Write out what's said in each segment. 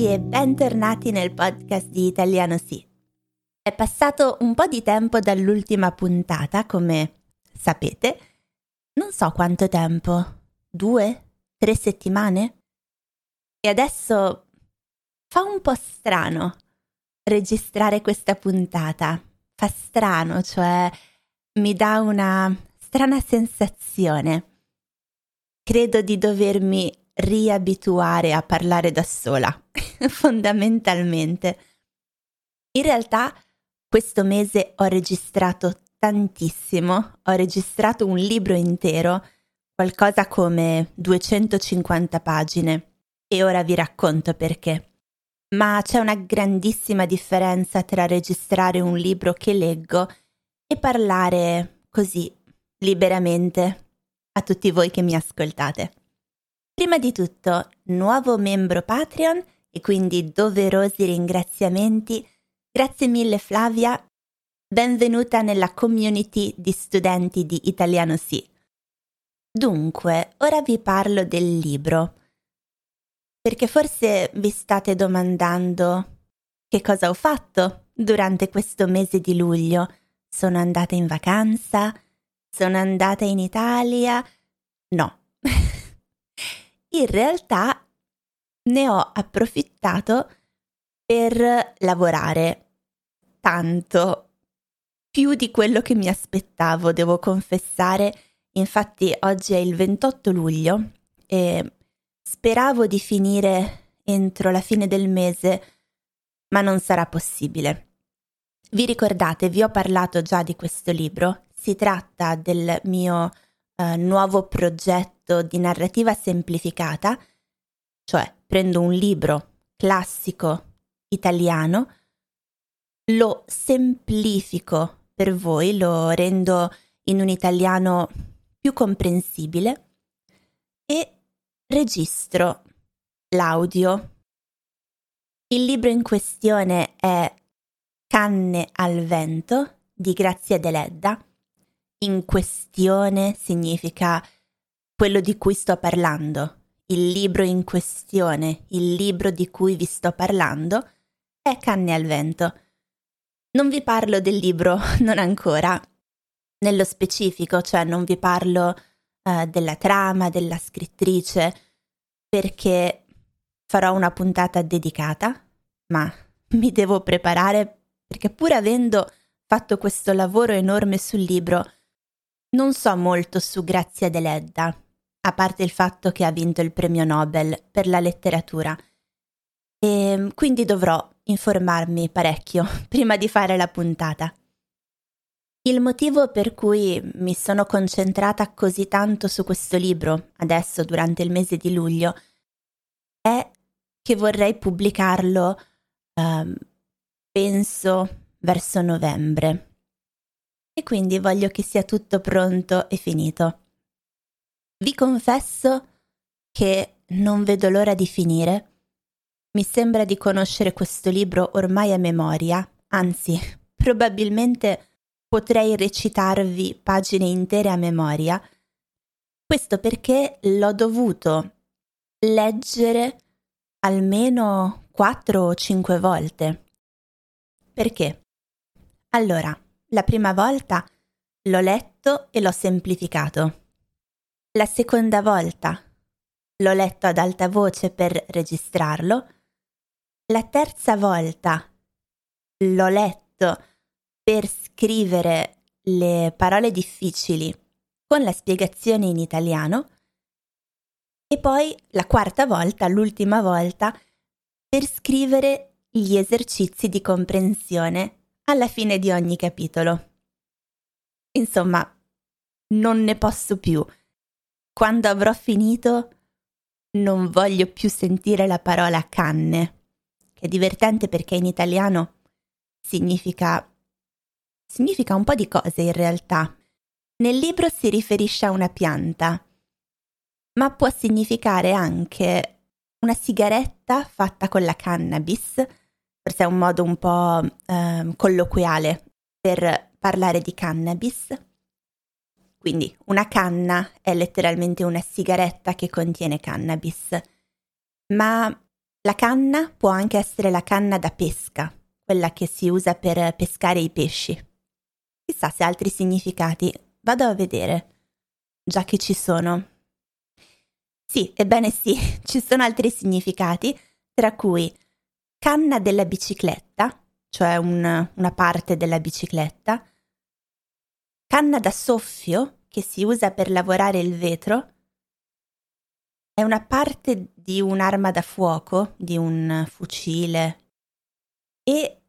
tutti e bentornati nel podcast di Italiano Sì. È passato un po' di tempo dall'ultima puntata, come sapete. Non so quanto tempo, due, tre settimane? E adesso fa un po' strano registrare questa puntata. Fa strano, cioè mi dà una strana sensazione. Credo di dovermi riabituare a parlare da sola, fondamentalmente. In realtà questo mese ho registrato tantissimo, ho registrato un libro intero, qualcosa come 250 pagine, e ora vi racconto perché. Ma c'è una grandissima differenza tra registrare un libro che leggo e parlare così, liberamente, a tutti voi che mi ascoltate. Prima di tutto, nuovo membro Patreon e quindi doverosi ringraziamenti. Grazie mille Flavia. Benvenuta nella community di studenti di Italiano Sì. Dunque, ora vi parlo del libro. Perché forse vi state domandando che cosa ho fatto durante questo mese di luglio. Sono andata in vacanza? Sono andata in Italia? No, in realtà ne ho approfittato per lavorare tanto, più di quello che mi aspettavo, devo confessare. Infatti oggi è il 28 luglio e speravo di finire entro la fine del mese, ma non sarà possibile. Vi ricordate, vi ho parlato già di questo libro, si tratta del mio eh, nuovo progetto di narrativa semplificata, cioè prendo un libro classico italiano, lo semplifico per voi, lo rendo in un italiano più comprensibile e registro l'audio. Il libro in questione è Canne al vento di Grazia Deledda in questione significa quello di cui sto parlando. Il libro in questione, il libro di cui vi sto parlando, è Canne al vento. Non vi parlo del libro, non ancora, nello specifico, cioè non vi parlo uh, della trama, della scrittrice, perché farò una puntata dedicata, ma mi devo preparare perché pur avendo fatto questo lavoro enorme sul libro, non so molto su Grazia Deledda, a parte il fatto che ha vinto il premio Nobel per la letteratura. E quindi dovrò informarmi parecchio prima di fare la puntata. Il motivo per cui mi sono concentrata così tanto su questo libro, adesso durante il mese di luglio, è che vorrei pubblicarlo, um, penso, verso novembre e quindi voglio che sia tutto pronto e finito. Vi confesso che non vedo l'ora di finire. Mi sembra di conoscere questo libro ormai a memoria, anzi, probabilmente potrei recitarvi pagine intere a memoria. Questo perché l'ho dovuto leggere almeno quattro o cinque volte. Perché? Allora, la prima volta l'ho letto e l'ho semplificato. La seconda volta l'ho letto ad alta voce per registrarlo. La terza volta l'ho letto per scrivere le parole difficili con la spiegazione in italiano. E poi la quarta volta, l'ultima volta, per scrivere gli esercizi di comprensione alla fine di ogni capitolo. Insomma, non ne posso più. Quando avrò finito, non voglio più sentire la parola canne, che è divertente perché in italiano significa significa un po' di cose in realtà. Nel libro si riferisce a una pianta, ma può significare anche una sigaretta fatta con la cannabis forse è un modo un po' eh, colloquiale per parlare di cannabis. Quindi una canna è letteralmente una sigaretta che contiene cannabis, ma La canna può anche essere la canna da pesca, quella che si usa per pescare i pesci. Chissà se ha altri significati, vado a vedere, già che ci sono. Sì, ebbene sì, ci sono altri significati, tra cui canna della bicicletta, cioè un, una parte della bicicletta, canna da soffio, che si usa per lavorare il vetro, è una parte di un'arma da fuoco, di un fucile, e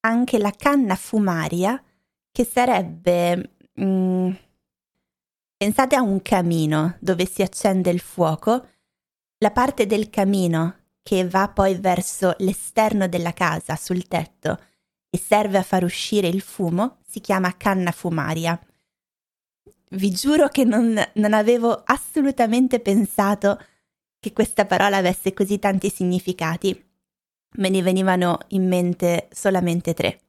anche la canna fumaria, che sarebbe... Mm, pensate a un camino dove si accende il fuoco, la parte del camino che va poi verso l'esterno della casa, sul tetto, e serve a far uscire il fumo, si chiama canna fumaria. Vi giuro che non, non avevo assolutamente pensato che questa parola avesse così tanti significati. Me ne venivano in mente solamente tre.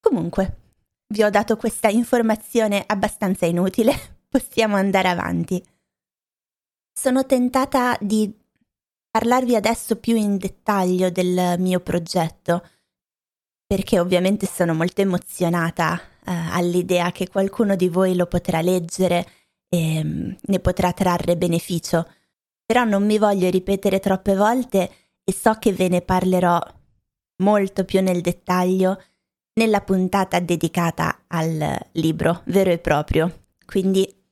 Comunque, vi ho dato questa informazione abbastanza inutile, possiamo andare avanti. Sono tentata di parlarvi adesso più in dettaglio del mio progetto, perché ovviamente sono molto emozionata eh, all'idea che qualcuno di voi lo potrà leggere e mm, ne potrà trarre beneficio però non mi voglio ripetere troppe volte e so che ve ne parlerò molto più nel dettaglio nella puntata dedicata al libro vero e proprio. Quindi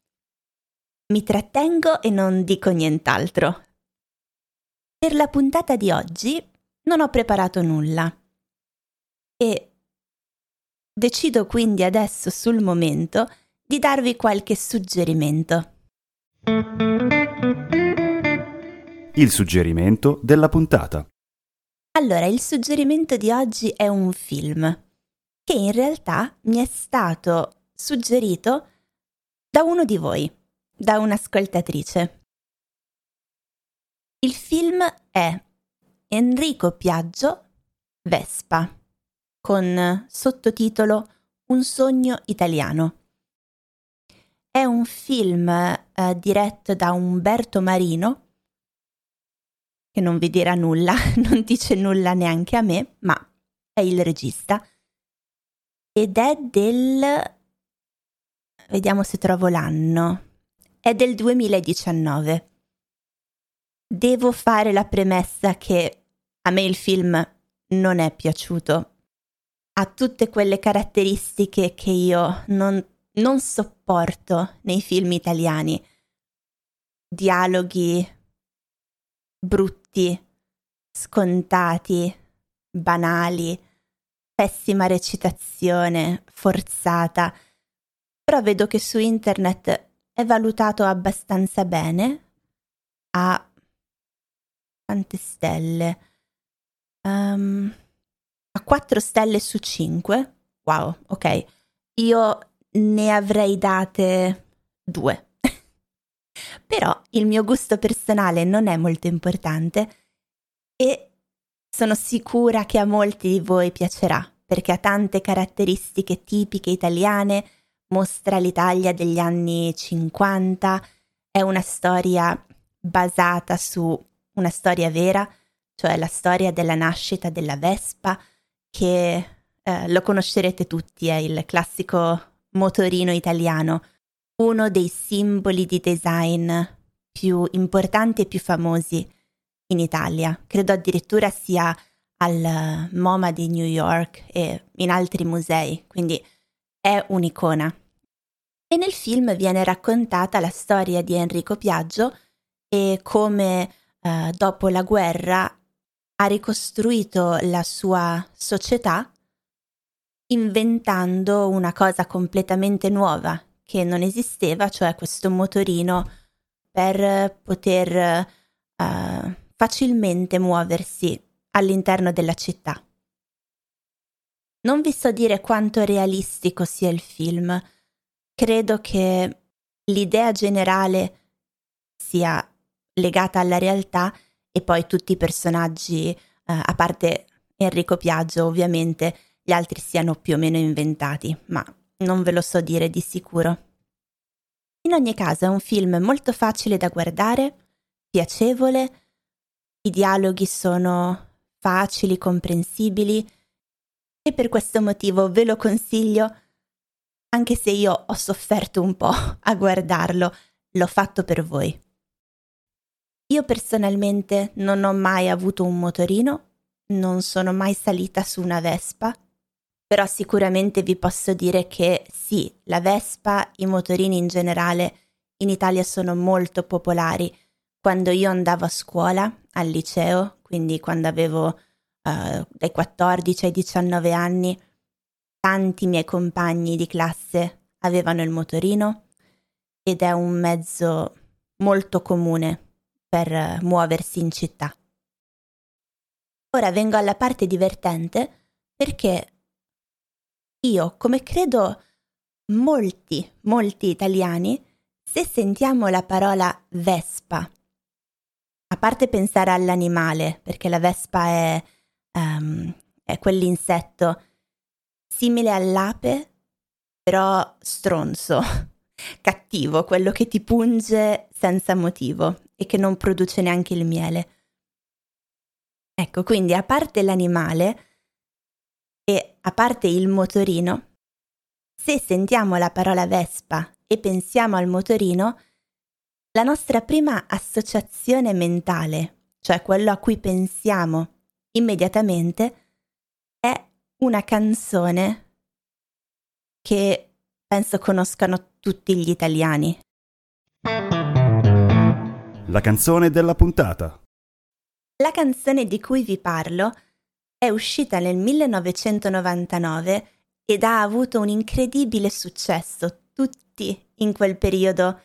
mi trattengo e non dico nient'altro. Per la puntata di oggi non ho preparato nulla e decido quindi adesso sul momento di darvi qualche suggerimento. Il suggerimento della puntata. Allora, il suggerimento di oggi è un film che in realtà mi è stato suggerito da uno di voi, da un'ascoltatrice. Il film è Enrico Piaggio Vespa con sottotitolo Un sogno italiano. È un film eh, diretto da Umberto Marino che non vi dirà nulla, non dice nulla neanche a me, ma è il regista. Ed è del... vediamo se trovo l'anno. È del 2019. Devo fare la premessa che a me il film non è piaciuto. Ha tutte quelle caratteristiche che io non, non sopporto nei film italiani. Dialoghi brutti, scontati, banali, pessima recitazione, forzata. Però vedo che su internet è valutato abbastanza bene. Ha quante stelle? Um, a 4 stelle su 5. Wow, ok. Io ne avrei date 2. Però il mio gusto personale non è molto importante e sono sicura che a molti di voi piacerà perché ha tante caratteristiche tipiche italiane, mostra l'Italia degli anni 50, è una storia basata su una storia vera, cioè la storia della nascita della Vespa, che eh, lo conoscerete tutti, è il classico motorino italiano uno dei simboli di design più importanti e più famosi in Italia. Credo addirittura sia al MoMA di New York e in altri musei, quindi è un'icona. E nel film viene raccontata la storia di Enrico Piaggio e come eh, dopo la guerra ha ricostruito la sua società inventando una cosa completamente nuova che non esisteva, cioè questo motorino per poter uh, facilmente muoversi all'interno della città. Non vi so dire quanto realistico sia il film, credo che l'idea generale sia legata alla realtà e poi tutti i personaggi, uh, a parte Enrico Piaggio ovviamente, gli altri siano più o meno inventati, ma non ve lo so dire di sicuro. In ogni caso è un film molto facile da guardare, piacevole, i dialoghi sono facili, comprensibili e per questo motivo ve lo consiglio, anche se io ho sofferto un po' a guardarlo, l'ho fatto per voi. Io personalmente non ho mai avuto un motorino, non sono mai salita su una Vespa, però sicuramente vi posso dire che sì, la Vespa, i motorini in generale in Italia sono molto popolari. Quando io andavo a scuola, al liceo, quindi quando avevo uh, dai 14 ai 19 anni, tanti miei compagni di classe avevano il motorino ed è un mezzo molto comune per muoversi in città. Ora vengo alla parte divertente perché io, come credo molti, molti italiani, se sentiamo la parola vespa, a parte pensare all'animale, perché la vespa è, um, è quell'insetto simile all'ape, però stronzo, cattivo, quello che ti punge senza motivo e che non produce neanche il miele. Ecco, quindi a parte l'animale e a parte il motorino, se sentiamo la parola Vespa e pensiamo al motorino, la nostra prima associazione mentale, cioè quello a cui pensiamo immediatamente, è una canzone che penso conoscano tutti gli italiani. La canzone della puntata. La canzone di cui vi parlo è uscita nel 1999 ed ha avuto un incredibile successo. Tutti in quel periodo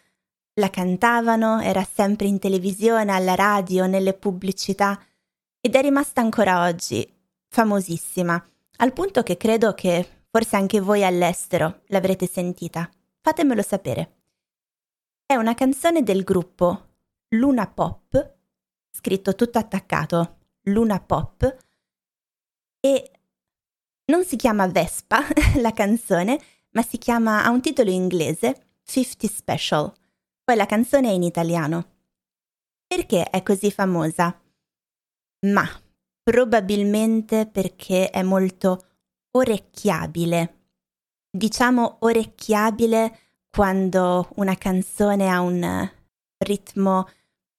la cantavano, era sempre in televisione, alla radio, nelle pubblicità ed è rimasta ancora oggi famosissima, al punto che credo che forse anche voi all'estero l'avrete sentita. Fatemelo sapere. È una canzone del gruppo Luna Pop, scritto tutto attaccato, Luna Pop, e non si chiama Vespa la canzone, ma si chiama, ha un titolo inglese, 50 Special. Poi la canzone è in italiano. Perché è così famosa? Ma probabilmente perché è molto orecchiabile. Diciamo orecchiabile quando una canzone ha un ritmo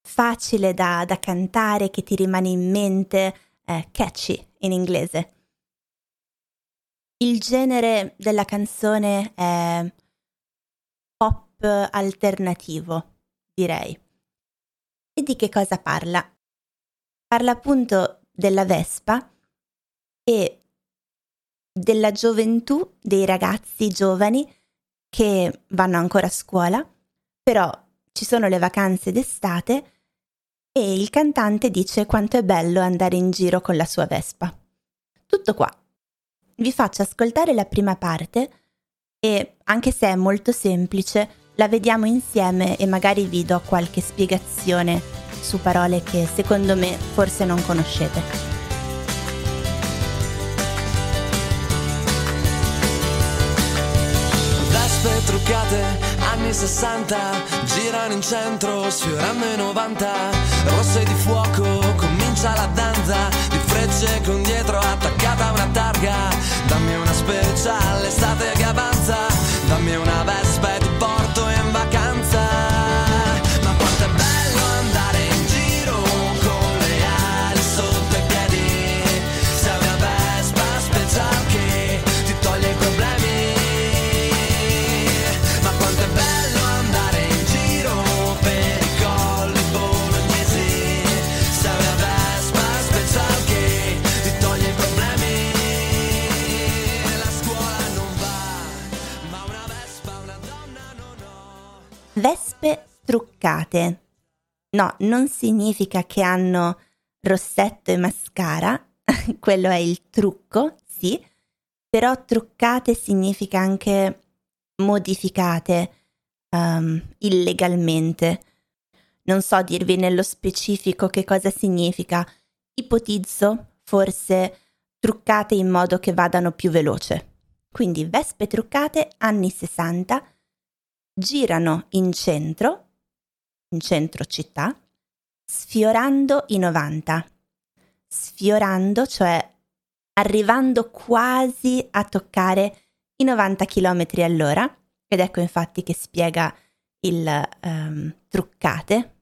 facile da, da cantare, che ti rimane in mente, eh, catchy in inglese. Il genere della canzone è pop alternativo, direi. E di che cosa parla? Parla appunto della Vespa e della gioventù dei ragazzi giovani che vanno ancora a scuola, però ci sono le vacanze d'estate e il cantante dice quanto è bello andare in giro con la sua Vespa. Tutto qua. Vi faccio ascoltare la prima parte e, anche se è molto semplice, la vediamo insieme e magari vi do qualche spiegazione su parole che secondo me forse non conoscete. Vespe truccate, anni 60, girano in centro, sfiorando i 90, rosse di fuoco, comincia la danza, di frecce con dietro attaccata a una targa, dammi una speciale estate che avanza, truccate. No, non significa che hanno rossetto e mascara, quello è il trucco, sì, però truccate significa anche modificate um, illegalmente. Non so dirvi nello specifico che cosa significa, ipotizzo forse truccate in modo che vadano più veloce. Quindi vespe truccate anni 60 girano in centro, in centro città, sfiorando i 90. Sfiorando, cioè arrivando quasi a toccare i 90 km all'ora, ed ecco infatti che spiega il um, truccate,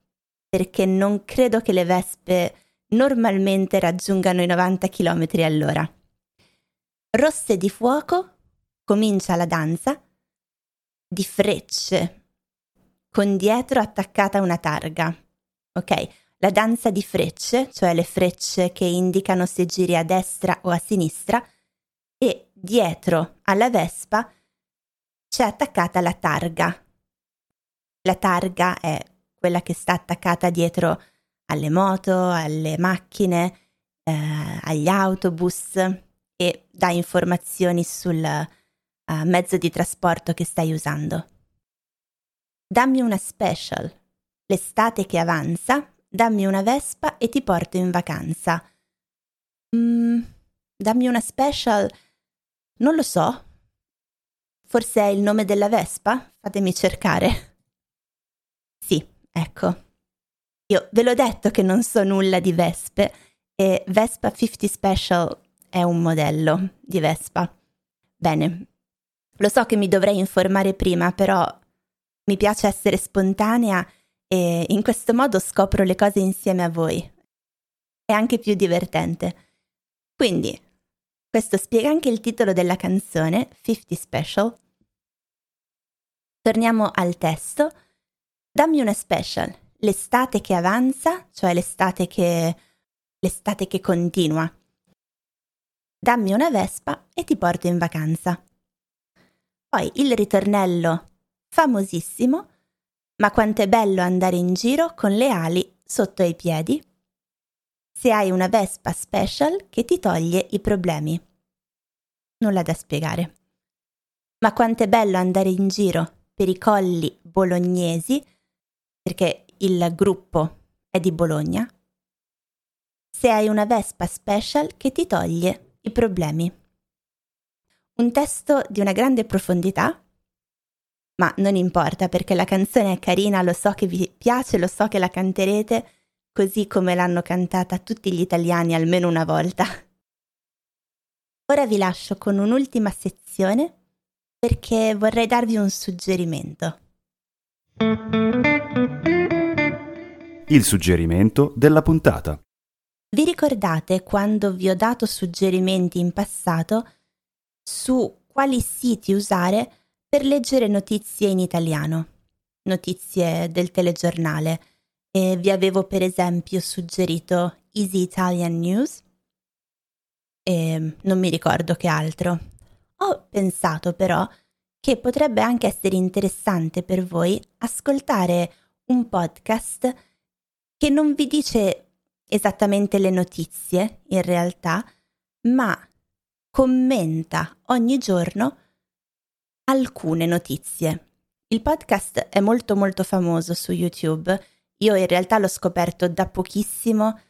perché non credo che le vespe normalmente raggiungano i 90 km all'ora. Rosse di fuoco, comincia la danza, di frecce, con dietro attaccata una targa. Ok, la danza di frecce, cioè le frecce che indicano se giri a destra o a sinistra, e dietro alla vespa c'è attaccata la targa. La targa è quella che sta attaccata dietro alle moto, alle macchine, eh, agli autobus e dà informazioni sul uh, mezzo di trasporto che stai usando. Dammi una special. L'estate che avanza, dammi una vespa e ti porto in vacanza. Mm, dammi una special. Non lo so. Forse è il nome della vespa? Fatemi cercare. Sì, ecco. Io ve l'ho detto che non so nulla di vespe e Vespa 50 Special è un modello di Vespa. Bene, lo so che mi dovrei informare prima, però mi piace essere spontanea e in questo modo scopro le cose insieme a voi. È anche più divertente. Quindi, questo spiega anche il titolo della canzone, 50 Special. Torniamo al testo. Dammi una special l'estate che avanza, cioè l'estate che, l'estate che continua. Dammi una vespa e ti porto in vacanza. Poi il ritornello famosissimo, ma quanto è bello andare in giro con le ali sotto ai piedi. Se hai una vespa special che ti toglie i problemi. Nulla da spiegare. Ma quanto è bello andare in giro per i colli bolognesi, perché il gruppo è di Bologna, se hai una Vespa special che ti toglie i problemi. Un testo di una grande profondità, ma non importa perché la canzone è carina, lo so che vi piace, lo so che la canterete così come l'hanno cantata tutti gli italiani almeno una volta. Ora vi lascio con un'ultima sezione perché vorrei darvi un suggerimento. Il suggerimento della puntata. Vi ricordate quando vi ho dato suggerimenti in passato su quali siti usare per leggere notizie in italiano, notizie del telegiornale? E vi avevo per esempio suggerito Easy Italian News e non mi ricordo che altro. Ho pensato però che potrebbe anche essere interessante per voi ascoltare un podcast che non vi dice esattamente le notizie in realtà, ma commenta ogni giorno alcune notizie. Il podcast è molto molto famoso su YouTube. Io in realtà l'ho scoperto da pochissimo,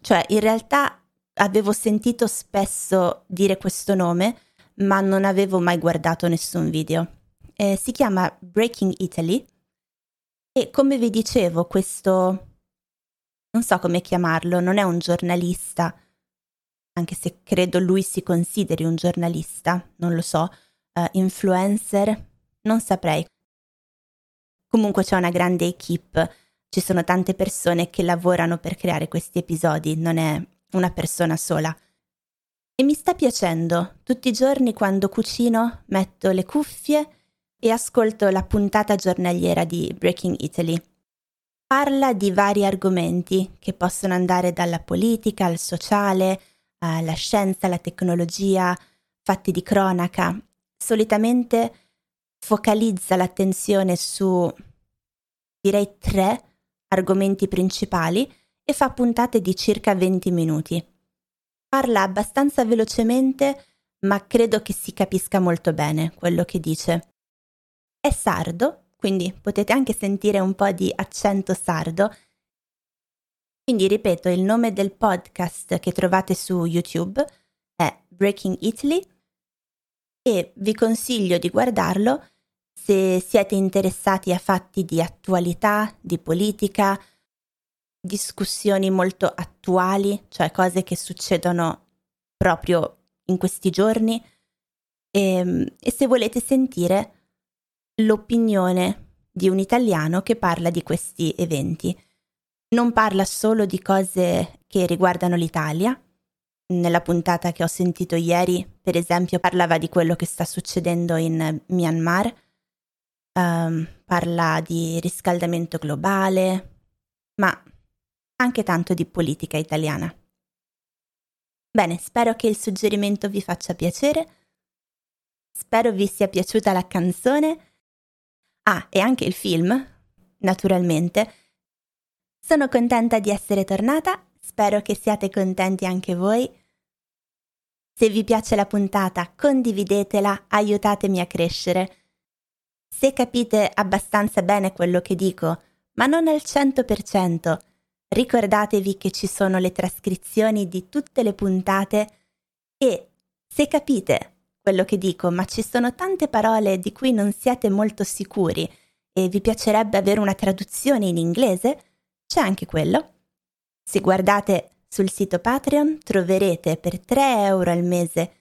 cioè in realtà avevo sentito spesso dire questo nome, ma non avevo mai guardato nessun video. Eh, si chiama Breaking Italy e come vi dicevo questo non so come chiamarlo, non è un giornalista, anche se credo lui si consideri un giornalista, non lo so, uh, influencer, non saprei. Comunque c'è una grande equip, ci sono tante persone che lavorano per creare questi episodi, non è una persona sola. E mi sta piacendo, tutti i giorni quando cucino metto le cuffie e ascolto la puntata giornaliera di Breaking Italy. Parla di vari argomenti che possono andare dalla politica al sociale, alla scienza, alla tecnologia, fatti di cronaca. Solitamente focalizza l'attenzione su, direi, tre argomenti principali e fa puntate di circa 20 minuti. Parla abbastanza velocemente, ma credo che si capisca molto bene quello che dice. È sardo, quindi potete anche sentire un po' di accento sardo. Quindi ripeto, il nome del podcast che trovate su YouTube è Breaking Italy e vi consiglio di guardarlo se siete interessati a fatti di attualità, di politica, discussioni molto attuali, cioè cose che succedono proprio in questi giorni. E, ehm, e se volete sentire l'opinione di un italiano che parla di questi eventi. Non parla solo di cose che riguardano l'Italia. Nella puntata che ho sentito ieri, per esempio, parlava di quello che sta succedendo in Myanmar, um, parla di riscaldamento globale, ma anche tanto di politica italiana. Bene, spero che il suggerimento vi faccia piacere. Spero vi sia piaciuta la canzone. Ah, e anche il film, naturalmente. Sono contenta di essere tornata, spero che siate contenti anche voi. Se vi piace la puntata, condividetela, aiutatemi a crescere. Se capite abbastanza bene quello che dico, ma non al 100%, ricordatevi che ci sono le trascrizioni di tutte le puntate e se capite quello che dico, ma ci sono tante parole di cui non siete molto sicuri e vi piacerebbe avere una traduzione in inglese, c'è anche quello. Se guardate sul sito Patreon troverete per 3 euro al mese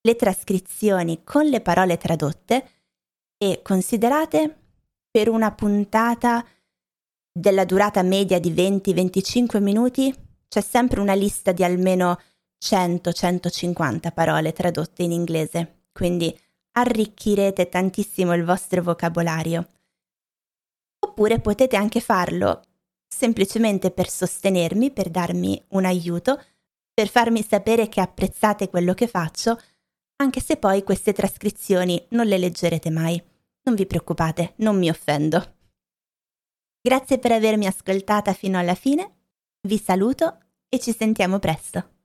le trascrizioni con le parole tradotte e considerate per una puntata della durata media di 20-25 minuti c'è sempre una lista di almeno 100-150 parole tradotte in inglese, quindi arricchirete tantissimo il vostro vocabolario. Oppure potete anche farlo semplicemente per sostenermi, per darmi un aiuto, per farmi sapere che apprezzate quello che faccio, anche se poi queste trascrizioni non le leggerete mai. Non vi preoccupate, non mi offendo. Grazie per avermi ascoltata fino alla fine, vi saluto e ci sentiamo presto.